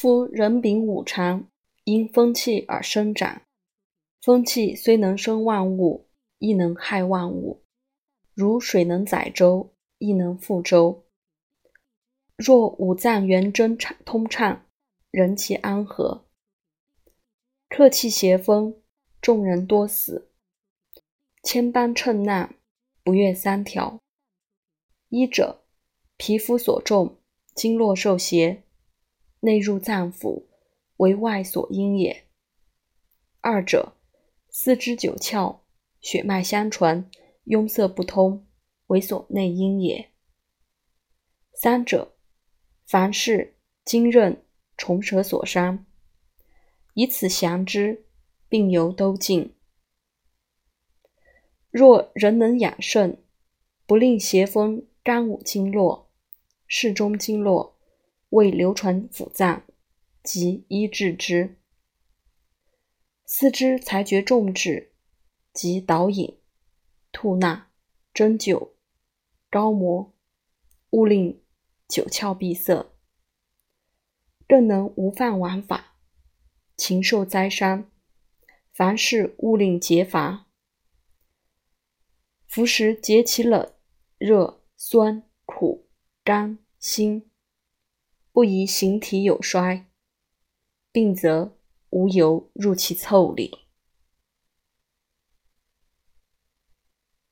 夫人禀五常，因风气而生长。风气虽能生万物，亦能害万物。如水能载舟，亦能覆舟。若五脏元真畅通畅，人气安和。客气邪风，众人多死。千般称难，不越三条。一者，皮肤所重，经络受邪，内入脏腑，为外所因也。二者，四肢九窍，血脉相传，壅塞不通，为所内因也。三者，凡是经刃、虫蛇所伤。以此降之，病由都尽。若人能养肾，不令邪风干五经络、适中经络，为流传腑脏，即医治之。四肢才觉重滞，即导引、吐纳、针灸、膏摩，勿令九窍闭塞，更能无犯王法。禽兽灾伤，凡事勿令节罚。服食节其冷、热、酸、苦、甘、辛，不宜形体有衰，病则无由入其腠理。